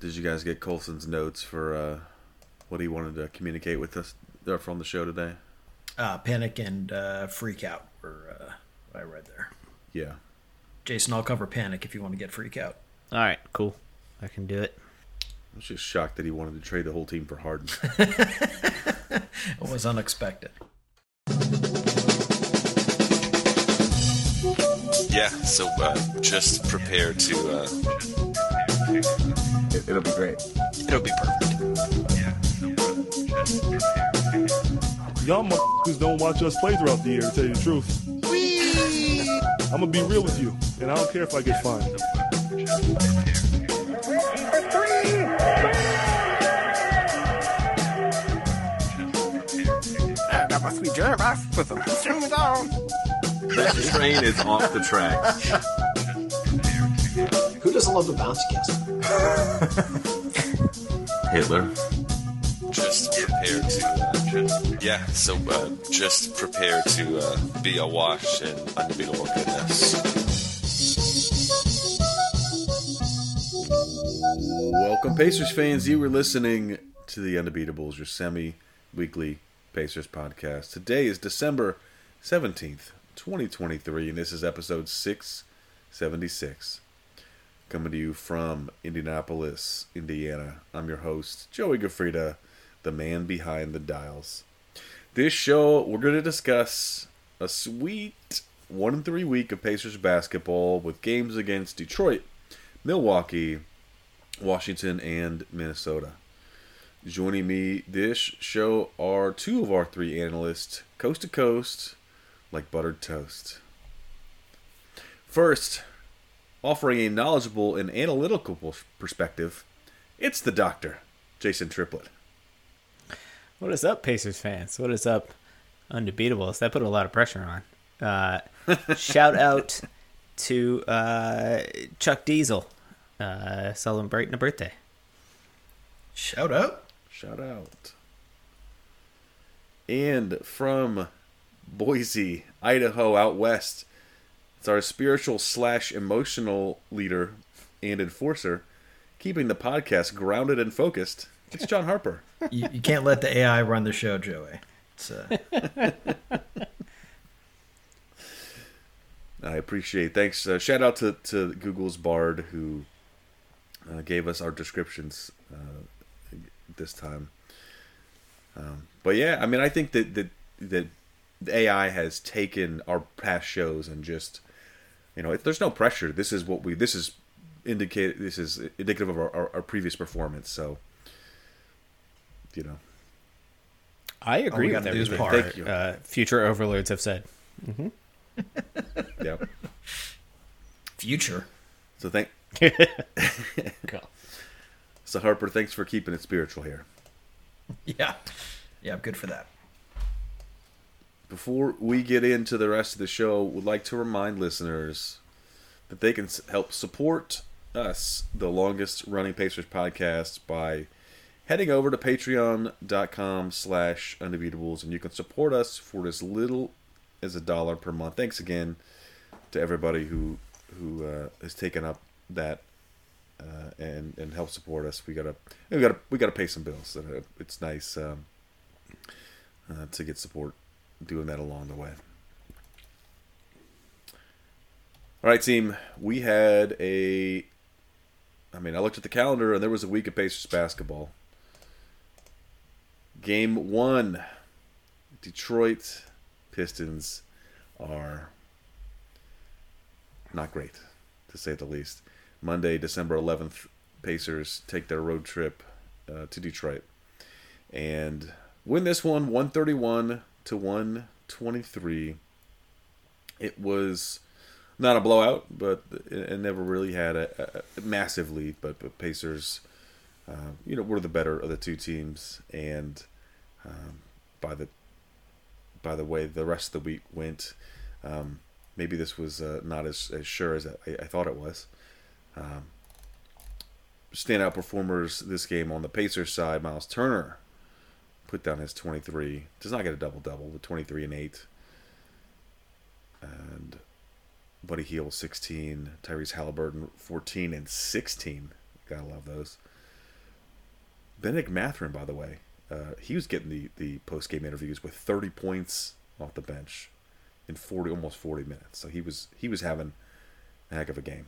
Did you guys get Colson's notes for uh, what he wanted to communicate with us uh, from the show today? Uh, panic and uh, freak out were uh, what I read there. Yeah. Jason, I'll cover panic if you want to get freak out. All right, cool. I can do it. I was just shocked that he wanted to trade the whole team for Harden. It was unexpected. Yeah, so uh, just prepare to. Uh, It, it'll be great. it'll be perfect. Y'all motherfuckers don't watch us play throughout the year, to tell you the truth. I'm gonna be real with you, and I don't care if I get fined. That must be Jeremiah with them. Shoot me down. that train is off the tracks. Who doesn't love the bouncy castle? Hitler. Just prepare to. Uh, yeah, so uh, just prepare to uh, be awash in unbeatable goodness. Welcome, Pacers fans. You were listening to the Undebeatables, your semi weekly Pacers podcast. Today is December 17th, 2023, and this is episode 676. Coming to you from Indianapolis, Indiana. I'm your host, Joey Gafrida, the man behind the dials. This show, we're going to discuss a sweet 1 and 3 week of Pacers basketball with games against Detroit, Milwaukee, Washington, and Minnesota. Joining me this show are two of our three analysts, coast to coast, like buttered toast. First, offering a knowledgeable and analytical perspective, it's the doctor, Jason Triplett. What is up, Pacers fans? What is up, Undebeatables? That put a lot of pressure on. Uh, shout out to uh, Chuck Diesel uh, celebrating a birthday. Shout out. Shout out. And from Boise, Idaho, out west, it's our spiritual slash emotional leader and enforcer, keeping the podcast grounded and focused. It's John Harper. You, you can't let the AI run the show, Joey. It's, uh, I appreciate. Thanks. Uh, shout out to, to Google's Bard who uh, gave us our descriptions uh, this time. Um, but yeah, I mean, I think that that that AI has taken our past shows and just you know, if there's no pressure. This is what we. This is indicate. This is indicative of our, our, our previous performance. So you know, I agree we with gotta do is everything par. Thank you. uh, future overlords have said. Mm-hmm. yeah. future. So thank. Cool. So Harper, thanks for keeping it spiritual here. Yeah. Yeah, I'm good for that. Before we get into the rest of the show, would like to remind listeners that they can help support us, the longest running Pacers podcast, by heading over to patreon.com slash undebeatables, and you can support us for as little as a dollar per month. Thanks again to everybody who who uh, has taken up that uh, and and help support us. We gotta we gotta we gotta pay some bills. It's nice um, uh, to get support doing that along the way. All right, team. We had a. I mean, I looked at the calendar and there was a week of Pacers basketball. Game one, Detroit Pistons are not great, to say the least. Monday, December 11th, Pacers take their road trip uh, to Detroit and win this one 131 to 123. It was not a blowout, but it, never really had a, a massive lead. But, but Pacers, uh, you know, were the better of the two teams, and um, by the by the way the rest of the week went, um, maybe this was uh, not as, as sure as I, I thought it was. Um, standout performers this game on the Pacers side, Miles Turner put down his 23. Does not get a double double, but 23 and 8. And Buddy Hield 16, Tyrese Halliburton 14 and 16. Gotta love those. Bennedict Mathurin, by the way, uh, he was getting the, the post game interviews with 30 points off the bench in 40 almost 40 minutes. So he was he was having a heck of a game.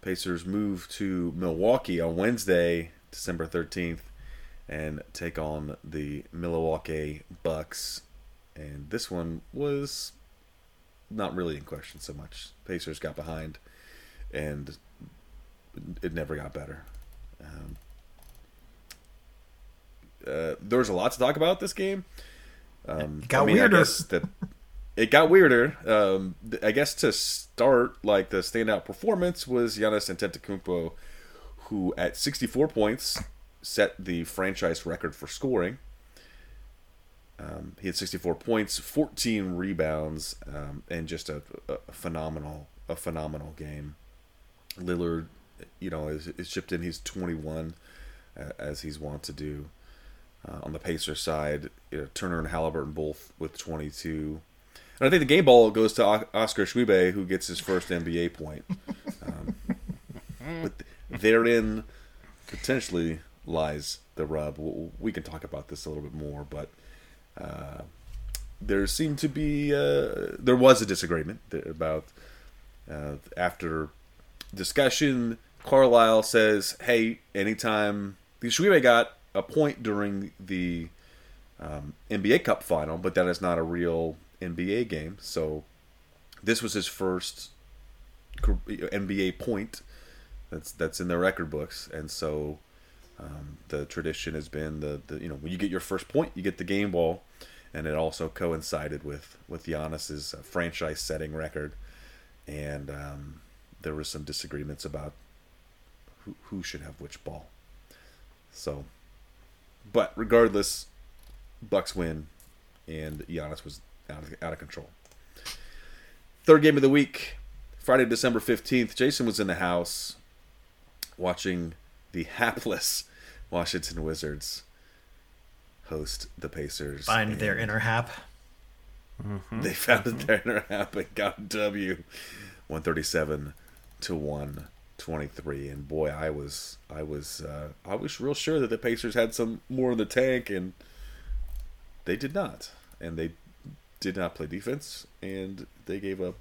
Pacers move to Milwaukee on Wednesday, December 13th, and take on the Milwaukee Bucks. And this one was not really in question so much. Pacers got behind, and it never got better. Um, uh, there was a lot to talk about this game. Um, got I mean, weirder. I guess that it got weirder. Um, I guess to start, like the standout performance was Giannis Antetokounmpo, who at 64 points set the franchise record for scoring. Um, he had 64 points, 14 rebounds, um, and just a, a phenomenal, a phenomenal game. Lillard, you know, is, is chipped in. He's 21, uh, as he's wont to do. Uh, on the Pacers side, you know, Turner and Halliburton both with 22. And I think the game ball goes to O- Oscar Tshiebwe, who gets his first NBA point. Um, but therein potentially lies the rub. We can talk about this a little bit more, but uh, there seemed to be uh, there was a disagreement about uh, after discussion. Carlisle says, "Hey, anytime Tshiebwe got a point during the um, NBA Cup final, but that is not a real NBA game. So this was his first NBA point that's that's in the record books, and so um, the tradition has been the, the you know when you get your first point, you get the game ball, and it also coincided with with Giannis's uh, franchise setting record, and um, there was some disagreements about who who should have which ball. So, but regardless, Bucks win, and Giannis was out of, out of control. Third game of the week, Friday, December fifteenth. Jason was in the house watching the hapless Washington Wizards host the Pacers. Find their inner hap. They found their inner hap and got a W, one thirty seven to one twenty three. And boy, I was I was uh, I was real sure that the Pacers had some more in the tank, and they did not. And they did not play defense, and they gave up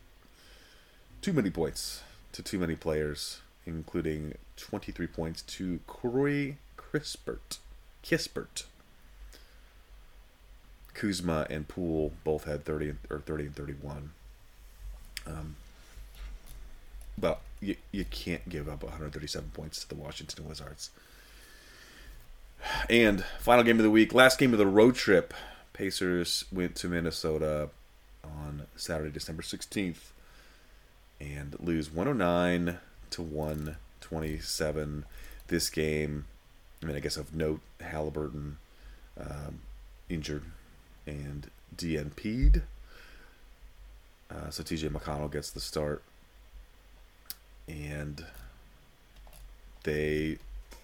too many points to too many players, including 23 points to Corey Crispert. Kispert. Kuzma and Poole both had 30 and, or 30 and 31. Um, but you, you can't give up 137 points to the Washington Wizards. And final game of the week, last game of the road trip. Pacers went to Minnesota on Saturday, December 16th, and lose 109 to 127. This game, I mean, I guess of note, Halliburton um, injured and DNP'd. Uh, so TJ McConnell gets the start. And they,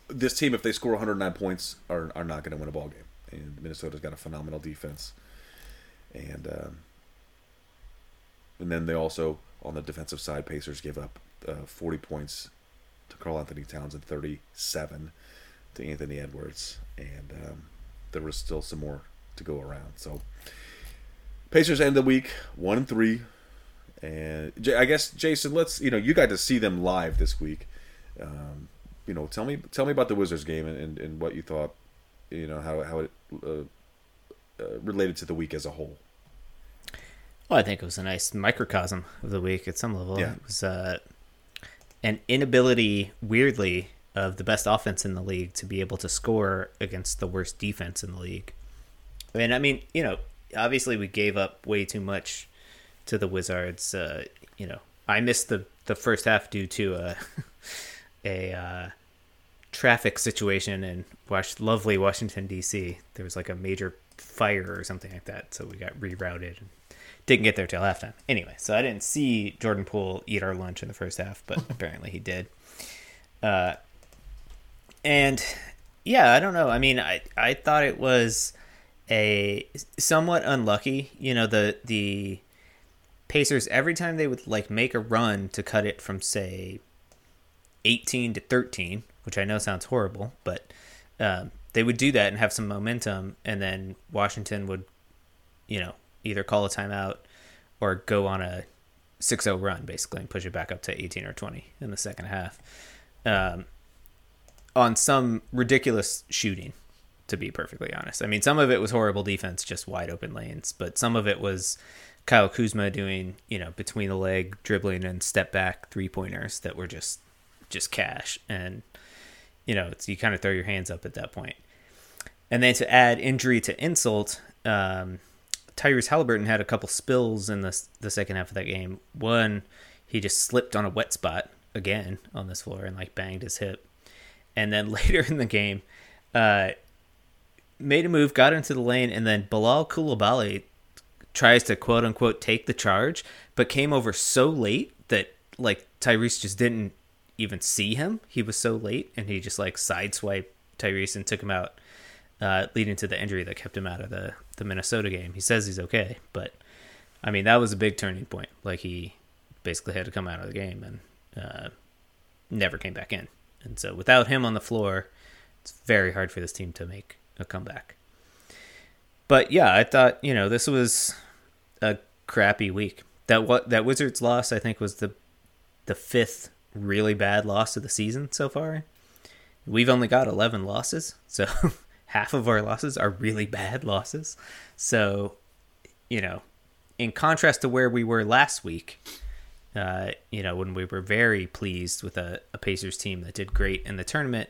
this team, if they score 109 points, are, are not going to win a ball game. And Minnesota's got a phenomenal defense. And um, and then they also, on the defensive side, Pacers give up uh, 40 points to Karl-Anthony Towns and 37 to Anthony Edwards. And um, there was still some more to go around. So Pacers end the week one and three, and I guess Jason, let's you know you got to see them live this week. Um, you know, tell me tell me about the Wizards game and, and, and what you thought. You know how how it uh, uh, related to the week as a whole. Well, I think it was a nice microcosm of the week at some level. Yeah. It was uh, an inability, weirdly, of the best offense in the league to be able to score against the worst defense in the league. And I mean, you know, obviously we gave up way too much to the Wizards. Uh, you know, I missed the the first half due to a a uh, traffic situation in Wash- lovely Washington D.C. There was like a major fire or something like that, so we got rerouted and didn't get there till halftime. Anyway, so I didn't see Jordan Poole eat our lunch in the first half, but apparently he did. Uh, and yeah, I don't know. I mean, I I thought it was a somewhat unlucky. You know, the the Pacers every time they would like make a run to cut it from say 18 to 13, which I know sounds horrible, but um, they would do that and have some momentum, and then Washington would, you know, either call a timeout or go on a 6-0 run basically and push it back up to 18 or 20 in the second half. Um, on some ridiculous shooting, to be perfectly honest. I mean, some of it was horrible defense, just wide open lanes, but some of it was Kyle Kuzma doing, you know, between the leg dribbling and step back three pointers that were just just cash. And, you know, you kind of throw your hands up at that point. And then to add injury to insult, um, Tyrese Halliburton had a couple spills in the the second half of that game. One, he just slipped on a wet spot again on this floor and like banged his hip. And then later in the game, uh, made a move, got into the lane, and then Bilal Koulibaly tries to quote unquote take the charge, but came over so late that like Tyrese just didn't even see him. He was so late, and he just like sideswiped Tyrese and took him out, uh, leading to the injury that kept him out of the the Minnesota game. He says he's okay, but I mean that was a big turning point. Like he basically had to come out of the game and uh, never came back in. And so without him on the floor, it's very hard for this team to make a comeback. But yeah, I thought you know this was a crappy week. That what that Wizards loss I think was the the fifth really bad loss of the season so far. We've only got 11 losses, so half of our losses are really bad losses. So, you know, in contrast to where we were last week, uh, you know, when we were very pleased with a, a Pacers team that did great in the tournament,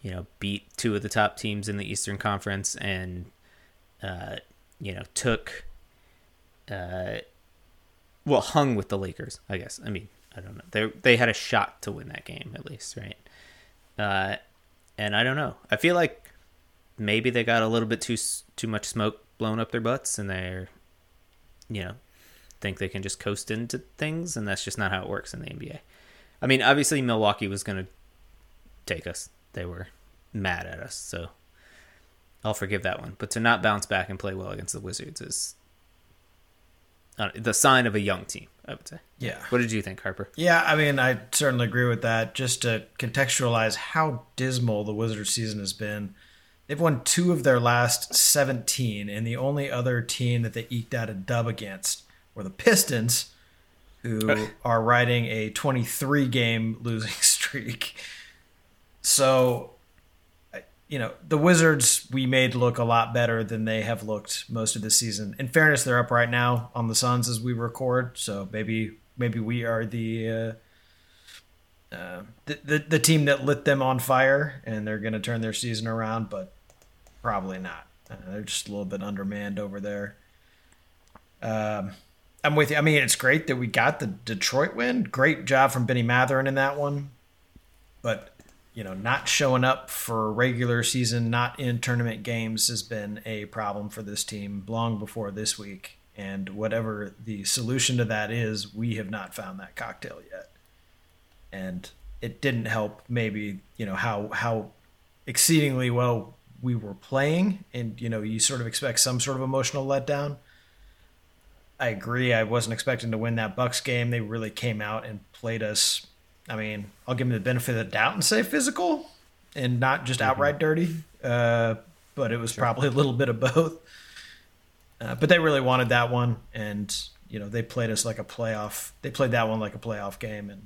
you know, beat two of the top teams in the Eastern Conference and, uh, you know, took, uh, well, hung with the Lakers, I guess. I mean, I don't know. They they had a shot to win that game at least, right? Uh, and I don't know. I feel like maybe they got a little bit too too much smoke blown up their butts, and they're, you know, think they can just coast into things, and that's just not how it works in the NBA. I mean, obviously Milwaukee was going to take us. They were mad at us, so I'll forgive that one. But to not bounce back and play well against the Wizards is uh, the sign of a young team, I would say. Yeah. What did you think, Harper? Yeah, I mean, I certainly agree with that. Just to contextualize how dismal the Wizards season has been, they've won two of their last 17, and the only other team that they eked out a dub against were the Pistons, who are riding a 23 game losing streak. So, you know, the Wizards we made look a lot better than they have looked most of the season. In fairness, they're up right now on the Suns as we record, so maybe maybe we are the uh, uh, the, the the team that lit them on fire, and they're going to turn their season around, but probably not. Uh, they're just a little bit undermanned over there. Um, I'm with you. I mean, it's great that we got the Detroit win. Great job from Benny Mathurin in that one, but you know, not showing up for regular season, not in tournament games, has been a problem for this team long before this week. And whatever the solution to that is, we have not found that cocktail yet. And it didn't help, maybe you know how how exceedingly well we were playing, and you know you sort of expect some sort of emotional letdown. I agree. I wasn't expecting to win that Bucks game. They really came out and played us I mean, I'll give him the benefit of the doubt and say physical and not just outright dirty. Uh, but it was probably a little bit of both. Uh, but they really wanted that one, and you know they played us like a playoff. They played that one like a playoff game, and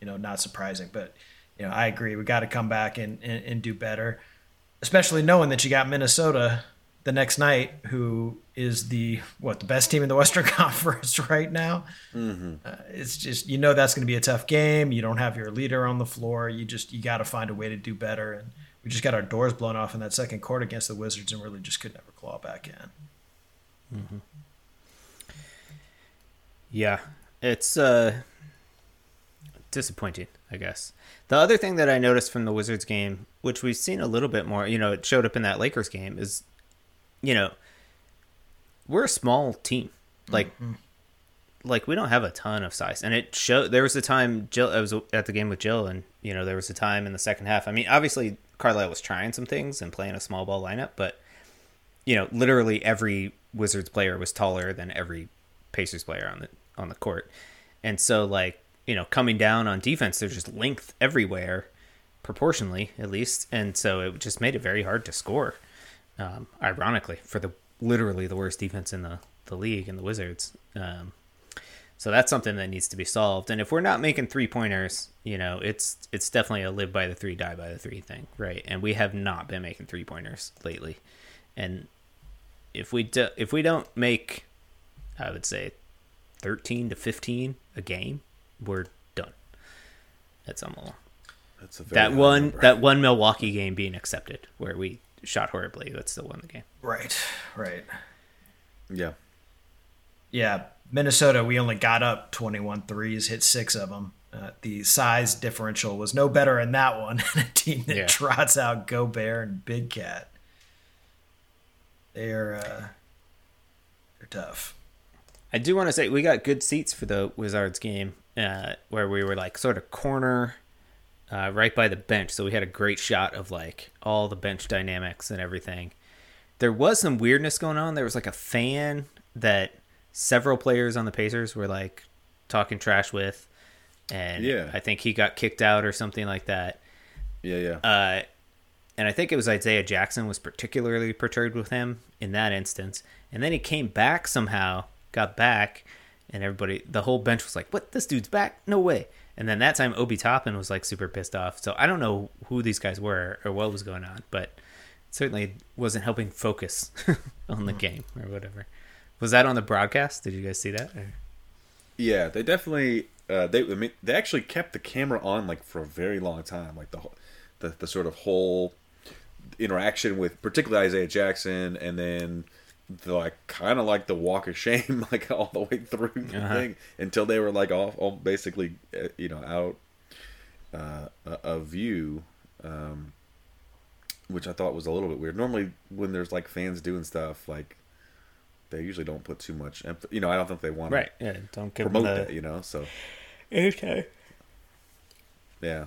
you know not surprising. But you know I agree. We got to come back and, and, and do better, especially knowing that you got Minnesota the next night, who is the what the best team in the Western Conference right now. Mm-hmm. Uh, it's just you know that's going to be a tough game. You don't have your leader on the floor. You just you got to find a way to do better. And we just got our doors blown off in that second quarter against the Wizards, and really just could never claw back in. Mm-hmm. Yeah, it's uh, disappointing, I guess. The other thing that I noticed from the Wizards game, which we've seen a little bit more, you know, it showed up in that Lakers game, is, you know, we're a small team. Like, mm-hmm. like we don't have a ton of size, and it showed. There was a time Jill. I was at the game with Jill, and you know, there was a time in the second half. I mean, obviously Carlisle was trying some things and playing a small ball lineup, but you know, literally every Wizards player was taller than every Pacers player on the on the court, and so like you know, coming down on defense, there's just length everywhere, proportionally at least, and so it just made it very hard to score. Um, ironically, for the literally the worst defense in the the league in the Wizards. Um, so that's something that needs to be solved. And if we're not making three pointers, you know, it's it's definitely a live by the three, die by the three thing, right? And we have not been making three pointers lately. And if we do, if we don't make, I would say, thirteen to fifteen a game, we're done. That's almost That's a very that one number. that one Milwaukee game being accepted where we shot horribly. That still won the game. Right, right. Yeah. Yeah, Minnesota, we only got up 21 threes, hit six of them. Uh, the size differential was no better in that one than a team that Yeah. trots out Gobert and Big Cat. They're uh, they're tough. I do want to say we got good seats for the Wizards game, uh, where we were like sort of corner, uh, right by the bench. So we had a great shot of like all the bench dynamics and everything. There was some weirdness going on. There was like a fan that several players on the Pacers were like talking trash with, and Yeah. I think he got kicked out or something like that. Yeah, yeah. Uh, and I think it was Isaiah Jackson was particularly perturbed with him in that instance. And then he came back somehow, got back, and everybody, the whole bench was like, "What? This dude's back? No way!" And then that time, Obi Toppin was like super pissed off. So I don't know who these guys were or what was going on, but certainly wasn't helping focus on the game or whatever. Was that on the broadcast? Did you guys see that? Or- Yeah, they definitely uh, they I mean, they actually kept the camera on like for a very long time, like the whole- the the sort of whole interaction with particularly Isaiah Jackson, and then the like kind of like the walk of shame, like all the way through the Uh-huh. thing until they were like off, all basically uh, you know out uh, of view. Um, which I thought was a little bit weird. Normally, when there's like fans doing stuff, like they usually don't put too much. Emph- you know, I don't think they want right. Yeah. Don't give promote them that. You know, so Okay. yeah.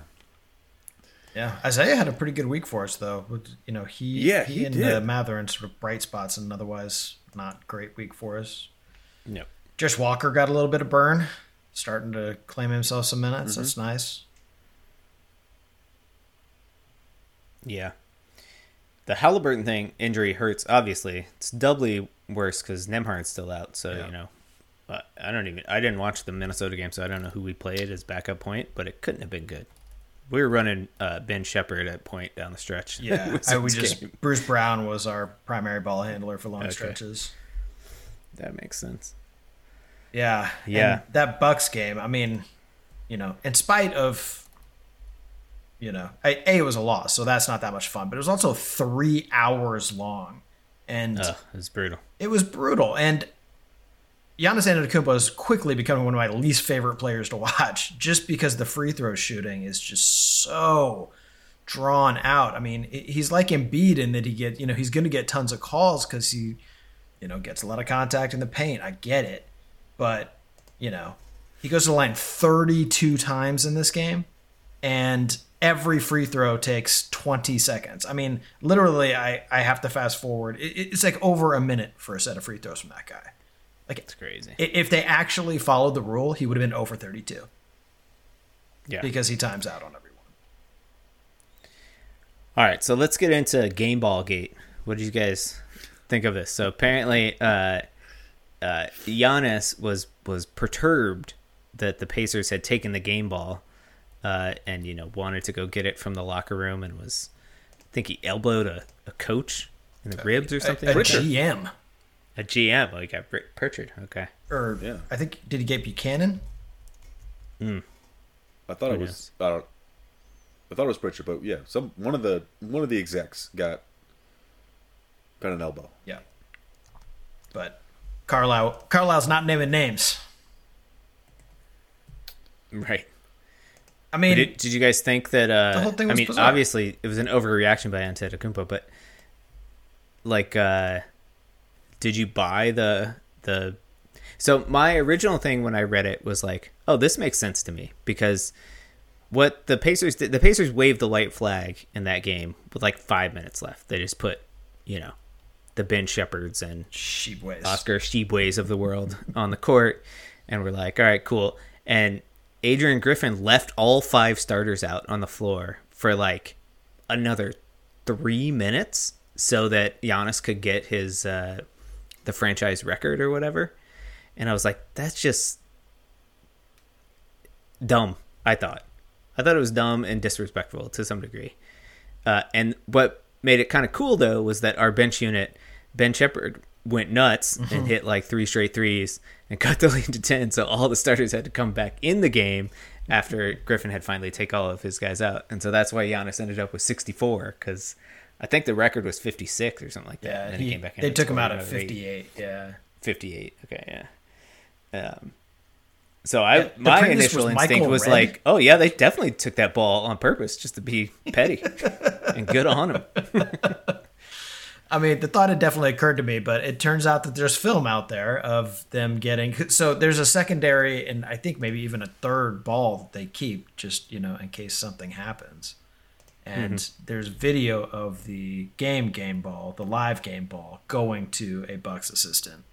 Yeah, Isaiah had a pretty good week for us, though. You know, he Yeah, he, he and did. Uh, Mathurin sort of bright spots and otherwise not great week for us. No. Jarace Walker got a little bit of burn, starting to claim himself some minutes. That's nice. Yeah. The Halliburton thing injury hurts. Obviously, it's doubly worse because Nembhard's still out. So Yeah. you know, I don't even. I didn't watch the Minnesota game, so I don't know who we played as backup point. But it couldn't have been good. We were running uh, Ben Sheppard at point down the stretch. Yeah, I, we just game. Bruce Brown was our primary ball handler for long Okay. stretches. that makes sense. Yeah, Yeah. and that Bucks game. I mean, you know, in spite of, you know, a, a it was a loss, so that's not that much fun. But it was also three hours long, and Ugh, it was brutal. it was brutal. And Giannis Antetokounmpo is quickly becoming one of my least favorite players to watch, just because the free throw shooting is just so drawn out. I mean, he's like Embiid in that he get, you know, he's going to get tons of calls because he, you know, gets a lot of contact in the paint. I get it, but you know, he goes to the line 32 times in this game, and every free throw takes 20 seconds. I mean, literally, I I have to fast forward. It, it's like over a minute for a set of free throws from that guy. Like It's crazy. if they actually followed the rule, he would have been over 32 Yeah. because he times out on everyone. All right, so let's get into Game Ball Gate. What did you guys think of this? So apparently, uh, uh, Giannis was was perturbed that the Pacers had taken the game ball, uh, and you know wanted to go get it from the locker room, and was, I think he elbowed a, a coach in the ribs or something. A, that? GM A GM. Oh, he got Br- Pritchard. Okay. or Yeah. I think did he get Buchanan? Hmm. I thought it was. I don't. I thought it was Pritchard, but yeah, some one of the one of the execs got got an elbow. Yeah, but Carlisle Carlisle's not naming names. Right. I mean, Did, did you guys think that? Uh, The whole thing was? I mean, bizarre. obviously, it was an overreaction by Antetokounmpo, but like, uh, did you buy the the? So my original thing when I read it was like, oh, this makes sense to me because what the Pacers did, the Pacers waved the light flag in that game with like five minutes left. They just put, you know, the Ben Sheppards and sheep ways. Oscar Tshiebwes of the world on the court, and we're like, all right, cool. And Adrian Griffin left all five starters out on the floor for like another three minutes so that Giannis could get his uh, the franchise record or whatever. And I was like, that's just dumb. I thought, I thought it was dumb and disrespectful to some degree. Uh, and what made it kind of cool though was that our bench unit, Ben Sheppard, went nuts and hit like three straight threes and cut the lead to ten. So all the starters had to come back in the game after Griffin had finally take all of his guys out, and so that's why Giannis ended up with 64 because I think the record was 56 or something like that. Yeah, and then he- came back in they took him out at another eight. 58. Yeah. 58. Okay, yeah. Um, so I the my initial was instinct Michael was Redd? like, oh yeah, they definitely took that ball on purpose just to be petty, and good on him. I mean, the thought had definitely occurred to me, but it turns out that there's film out there of them getting. So there's a secondary and I think maybe even a third ball that they keep just, you know, in case something happens. And mm-hmm. there's video of the game game ball, the live game ball, going to a Bucks assistant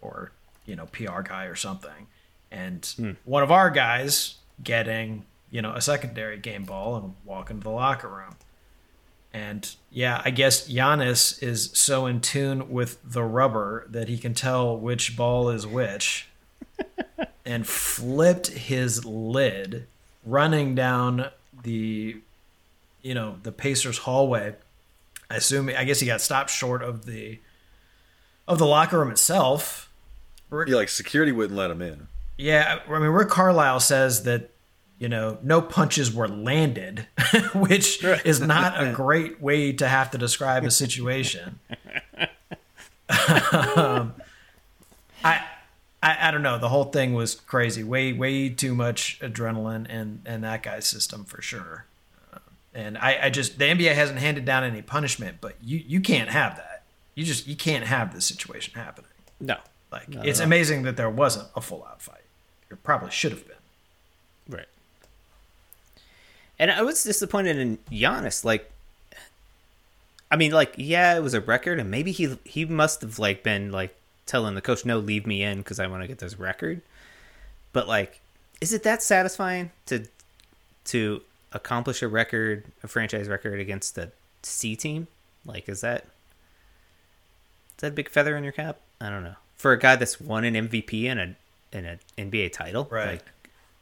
or, you know, PR guy or something. And hmm. one of our guys getting, you know, a secondary game ball and walking to the locker room. And yeah, I guess Giannis is so in tune with the rubber that he can tell which ball is which and flipped his lid running down the you know, the Pacers hallway. I assume I guess he got stopped short of the of the locker room itself. Yeah, like security wouldn't let him in. Yeah, I mean, Rick Carlisle says that you know no punches were landed, which is not a great way to have to describe a situation. um, I, I I don't know. The whole thing was crazy. Way way too much adrenaline in in that guy's system for sure. And I, I just the NBA hasn't handed down any punishment, but you you can't have that. You just you can't have this situation happening. No, Like Not it's amazing that there wasn't a full out fight. There probably should have been. Right. And I was disappointed in Giannis. Like, I mean, like, yeah, it was a record, and maybe he he must have like been like telling the coach, "No, leave me in because I want to get this record." But like, is it that satisfying to to accomplish a record, a franchise record against the C team? Like, is that is that a big feather in your cap? I don't know. For a guy that's won an MVP and a and an NBA title, Right. Like,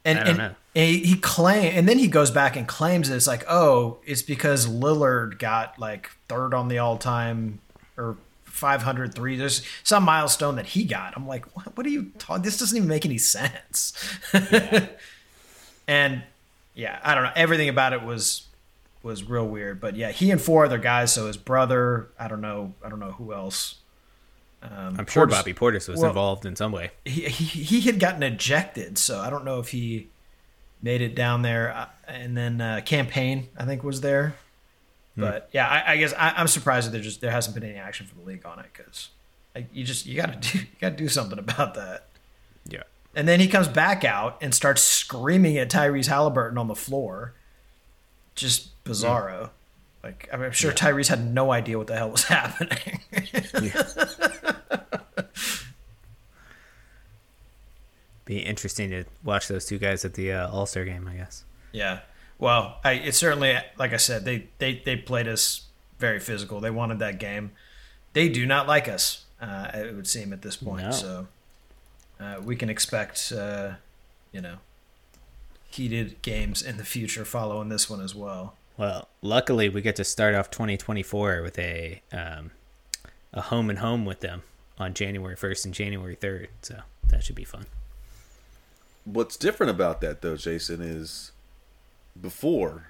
And, I don't and, know. and he, claim and then he goes back and claims it's like, oh, it's because Lillard got like third on the all time or 500 three. There's some milestone that he got. I'm like, what, what are you talking? This doesn't even make any sense. and yeah, I don't know. Everything about it was was real weird. But yeah, he and four other guys. So his brother, I don't know, I don't know who else. Um, I'm sure Portis- Bobby Portis was well, involved in some way. he, he he had gotten ejected, so I don't know if he made it down there. Uh, And then uh, campaign, I think, was there. But yeah, I, I guess I, I'm surprised that there just there hasn't been any action from the league on it because you just you got to do you got to do something about that. Yeah. And then he comes back out and starts screaming at Tyrese Halliburton on the floor. Just bizarro. Like I mean, I'm sure Tyrese had no idea what the hell was happening. Be interesting to watch those two guys at the uh, All Star game, I guess. Yeah. Well, I it certainly like I said, they they they played us very physical. They wanted that game. They do not like us. Uh, it would seem at this point. No. So uh, we can expect, uh, you know, heated games in the future following this one as well. Well, luckily we get to start off 2024 with a um, a home and home with them on January 1st and January 3rd, so that should be fun. What's different about that though, Jason, is before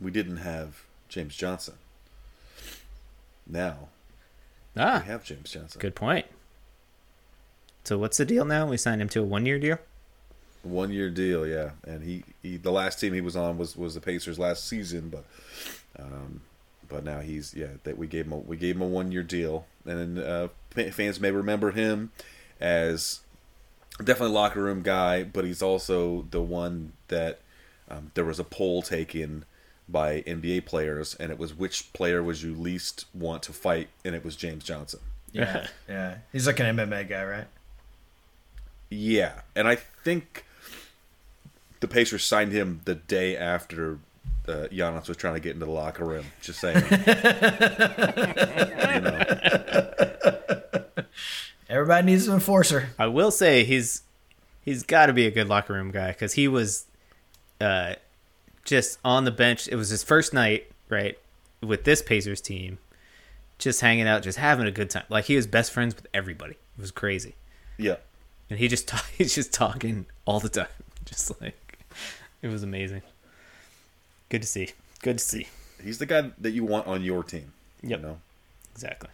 we didn't have James Johnson. Now Ah, we have James Johnson. good point. So what's the deal now? We signed him to a one year deal. One year deal, yeah. And he, he the last team he was on was, was the Pacers last season, but um, but now he's yeah that we gave him a, we gave him a one year deal, and uh, fans may remember him as definitely locker room guy, but he's also the one that um, there was a poll taken by NBA players, and it was which player was you least want to fight, and it was James Johnson. Yeah, yeah. He's like an MMA guy, right? Yeah, and I think the Pacers signed him the day after uh, Giannis was trying to get into the locker room. Just saying. you know. Everybody needs an enforcer. I will say he's he's got to be a good locker room guy because he was uh, just on the bench. It was his first night, right, with this Pacers team, just hanging out, just having a good time. Like he was best friends with everybody. It was crazy, Yeah. And he just ta- he's just talking all the time, just like it was amazing. Good to see. Good to see. He's the guy that you want on your team. Yep. You know? Exactly.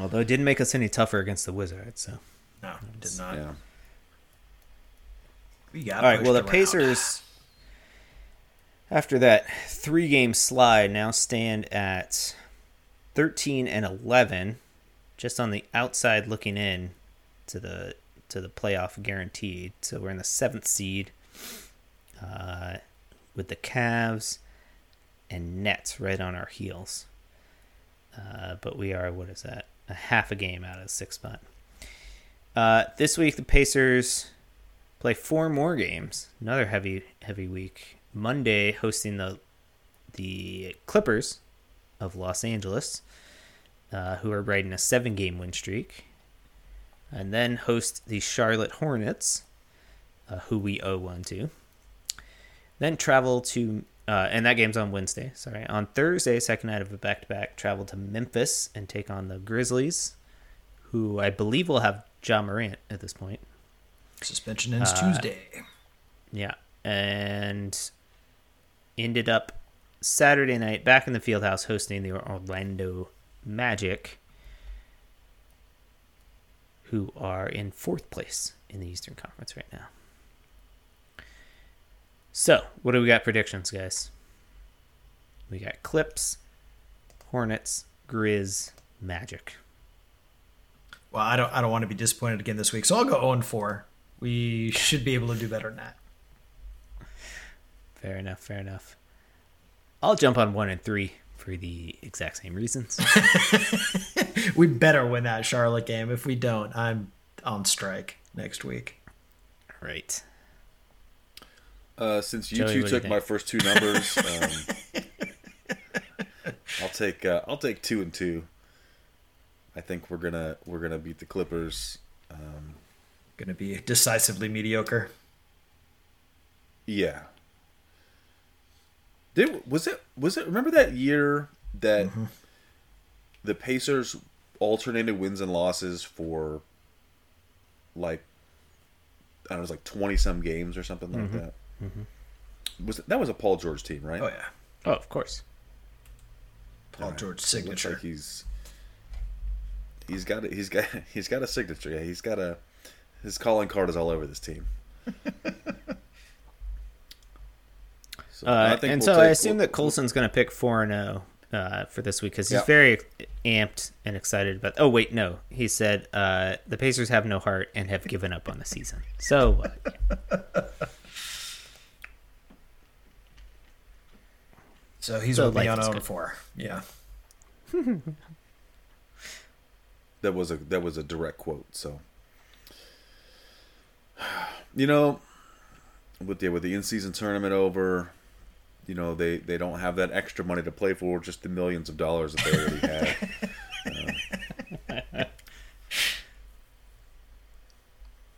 Although it didn't make us any tougher against the Wizards, so. No, did not. Yeah. We got All right. Well, the around. Pacers, after that three-game slide, now stand at thirteen and eleven, just on the outside looking in to the to the playoff guaranteed. So we're in the seventh seed, uh, with the Cavs and Nets right on our heels. Uh, but we are what is that? A half a game out of the sixth spot. Uh, this week the Pacers play four more games. Another heavy heavy week. Monday hosting the the Clippers of Los Angeles, uh, who are riding a seven game win streak, and then host the Charlotte Hornets, uh, who we owe one to. Then travel to uh, and that game's on Wednesday. Sorry, on Thursday, second night of a back to back, travel to Memphis and take on the Grizzlies, who I believe will have Ja Morant at this point. suspension ends Uh, Tuesday. Yeah, and ended up Saturday night back in the field house hosting the Orlando Magic, who are in fourth place in the Eastern Conference right now. So, what do we got predictions, guys? We got Clips, Hornets, Grizz, Magic. Well, I don't. I don't want to be disappointed again this week, so I'll go 0 4. We should be able to do better than that. Fair enough, fair enough. I'll jump on one and three for the exact same reasons. We better win that Charlotte game. If we don't, I'm on strike next week. right. Uh, since you Joey, two what do you took my first two numbers, um, I'll take uh, I'll take two and two. I think we're gonna we're gonna beat the Clippers. Um, Going to be decisively mediocre. yeah. Did was it was it remember that year that Mm-hmm. the Pacers alternated wins and losses for like I don't know, it was like twenty some games or something like Mm-hmm. that. Was it, that was a Paul George team, right? Oh yeah, Oh, of course. Paul George Looks signature. like he's he's got a, he's got he's got a signature. Yeah, he's got a his calling card is all over this team. so, Uh, and we'll so take- I assume we'll- that Colson's going to pick 4 and 0 uh, for this week because he's Yeah. very amped and excited about. Oh, wait, no. He said uh, the Pacers have no heart and have given up on the season. So what? So he's So with me on 0 4. Yeah. that was a that was a direct quote. So you know, with the with the in season tournament over, you know they they don't have that extra money to play for, just the millions of dollars that they already have. Uh,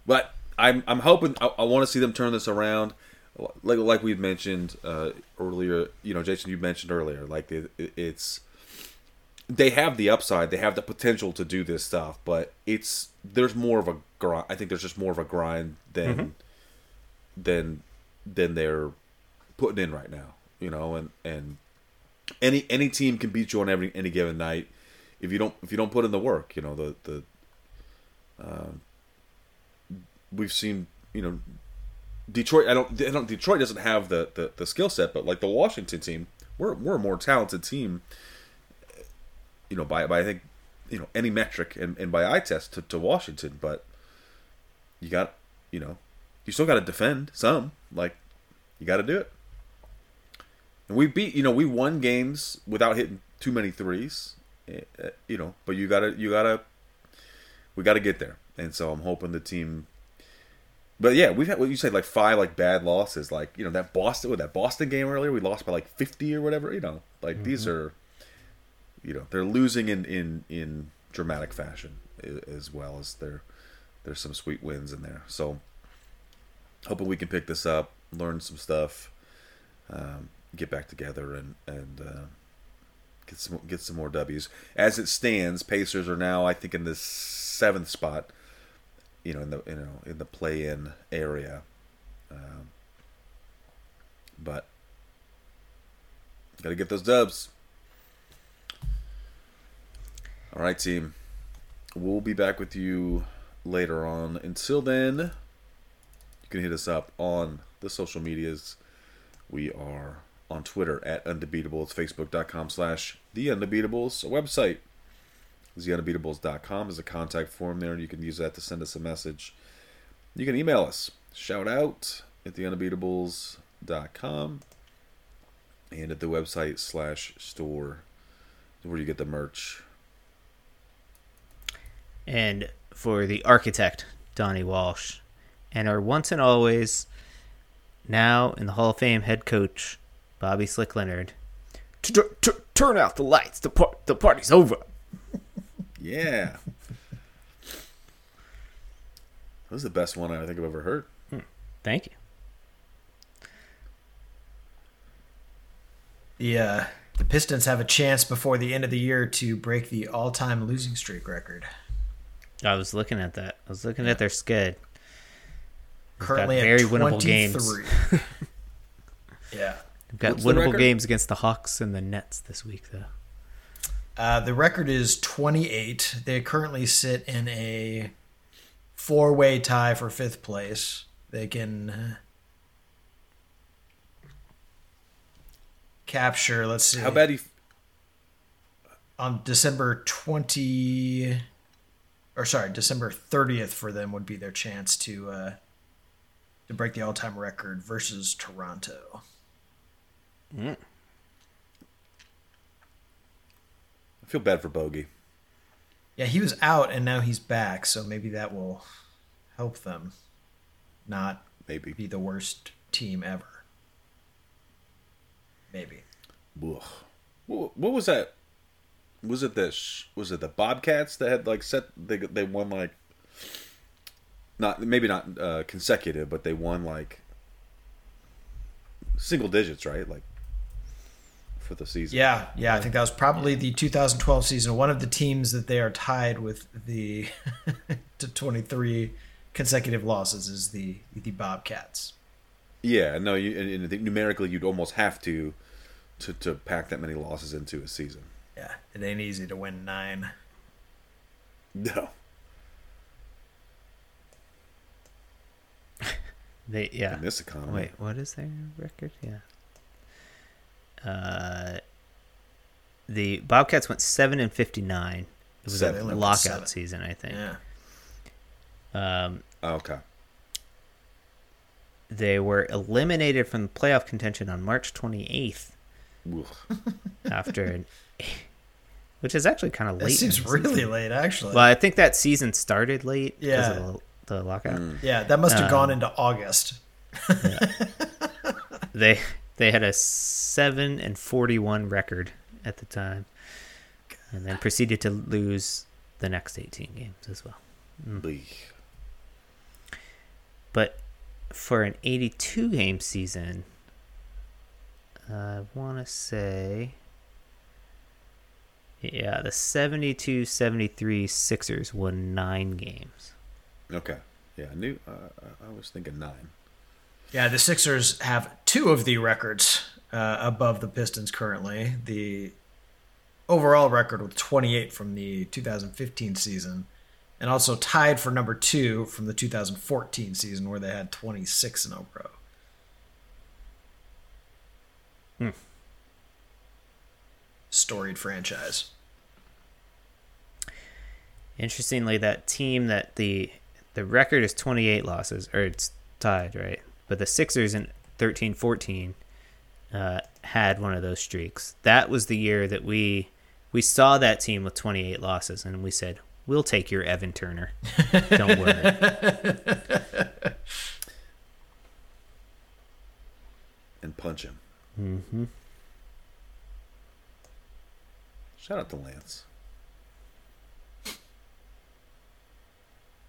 but I'm I'm hoping I, I want to see them turn this around. Like like we've mentioned uh, earlier, you know, Jason, you mentioned earlier, like it, it's they have the upside, they have the potential to do this stuff, but it's there's more of a grind. I think there's just more of a grind than than than they're putting in right now. You know, and and any any team can beat you on every any given night if you don't if you don't put in the work. You know the the uh, we've seen you know Detroit. I don't, I don't Detroit doesn't have the the, the skill set, but like the Washington team, we're we're a more talented team. You know, by by I think you know any metric and, and by eye test to, to Washington, but you got you know you still got to defend some. Like you got to do it. And we beat you know we won games without hitting too many threes. eh, eh, You know, but you gotta you gotta we gotta get there. And so I'm hoping the team But yeah, we've had what you said like five like bad losses. Like you know that Boston with that Boston game earlier, we lost by like fifty or whatever. You know, like these are, you know, they're losing in in in dramatic fashion as well as there there's some sweet wins in there. So hoping we can pick this up, learn some stuff, um, get back together, and and uh, get some get some more W's. As it stands, Pacers are now I think in the seventh spot. You know, in the you know in the play-in area, um, but got to get those dubs. All right, team. We'll be back with you later on. Until then, you can hit us up on the social medias. We are on Twitter at Undebeatables, Facebook.com slash The Undebeatables, a website. Is TheUndebeatables.com is a contact form there. You can use that to send us a message. You can email us. Shout out at TheUndebeatables.com and at the website slash store where you get the merch. And for the architect, Donnie Walsh, and our once and always, now in the Hall of Fame head coach, Bobby Slick Leonard. T- t- turn out the lights. The par- the party's over. Yeah. That was the best one I think I've ever heard. Thank you. The uh, the Pistons have a chance before the end of the year to break the all-time losing streak record. I was looking at that. I was looking at their skid. Currently very at winnable games. yeah. They've got What's winnable games against the Hawks and the Nets this week, though. Uh, the record is 28. They currently sit in a four-way tie for fifth place. They can uh, capture. Let's see. How bad he on December 20 or sorry, December 30th for them would be their chance to uh to break the all-time record versus Toronto. I feel bad for Bogey. Yeah, he was out and now he's back, so maybe that will help them not Maybe. be the worst team ever. Maybe. Ugh. What, what was that? Was it this? Was it the Bobcats that had like set? They they won like not maybe not uh, consecutive, but they won like single digits, right? Like for the season. Yeah, yeah, I think that was probably the 2012 season. One of the teams that they are tied with the to 23 consecutive losses is the the Bobcats. Yeah, no, you and, and I think numerically you'd almost have to to to pack that many losses into a season. Yeah, it ain't easy to win nine. No. They yeah. In this economy. Wait, what is their record? Yeah. Uh, the Bobcats went seven and fifty nine. It was Seven. a They only went lockout seven. season, I think. Yeah. Um, Oh, okay. they were eliminated from the playoff contention on March twenty eighth after, an, which is actually kind of late. seems really late, actually. Well, I think that season started late because Yeah. of the, the lockout. yeah, that must have Um, gone into August. They they had a seven and forty one record at the time, and then proceeded to lose the next eighteen games as well. Bleak. But for an eighty two game season, I want to say, yeah, the 72-73 Sixers won nine games. Okay. Yeah, I knew. Uh, I- I was thinking nine. Yeah, the Sixers have two of the records uh, above the Pistons currently. The overall record with 28 from the 2015 season, and also tied for number two from the 2014 season, where they had 26 in a row. Hmm. Storied franchise. Interestingly, that team that the the record is 28 losses, or it's tied, right? But the Sixers in 13 14 uh, had one of those streaks. That was the year that we we saw that team with 28 losses and we said, "We'll take your Evan Turner. Don't worry." and punch him. Mm-hmm. Shout out to Lance.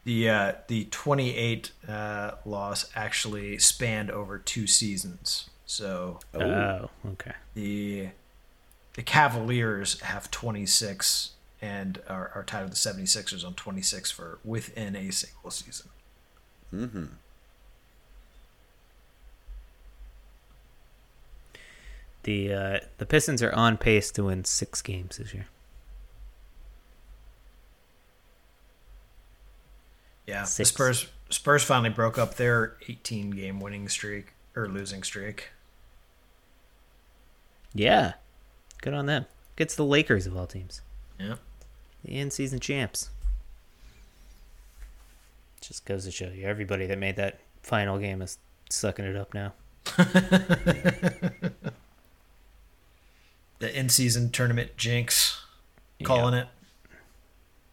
The uh, the 28 uh, loss actually spanned over two seasons. So Oh, Oh, okay. the the Cavaliers have 26 and are, are tied with the 76ers on 26 for within a single season. mm-hmm. The uh, the Pistons are on pace to win six games this year. Yeah, the Spurs Spurs finally broke up their 18 game winning streak or losing streak. Yeah, good on them. Gets the Lakers of all teams, Yeah. the in season champs. Just goes to show you, everybody that made that final game is sucking it up now. The in season tournament jinx, calling it.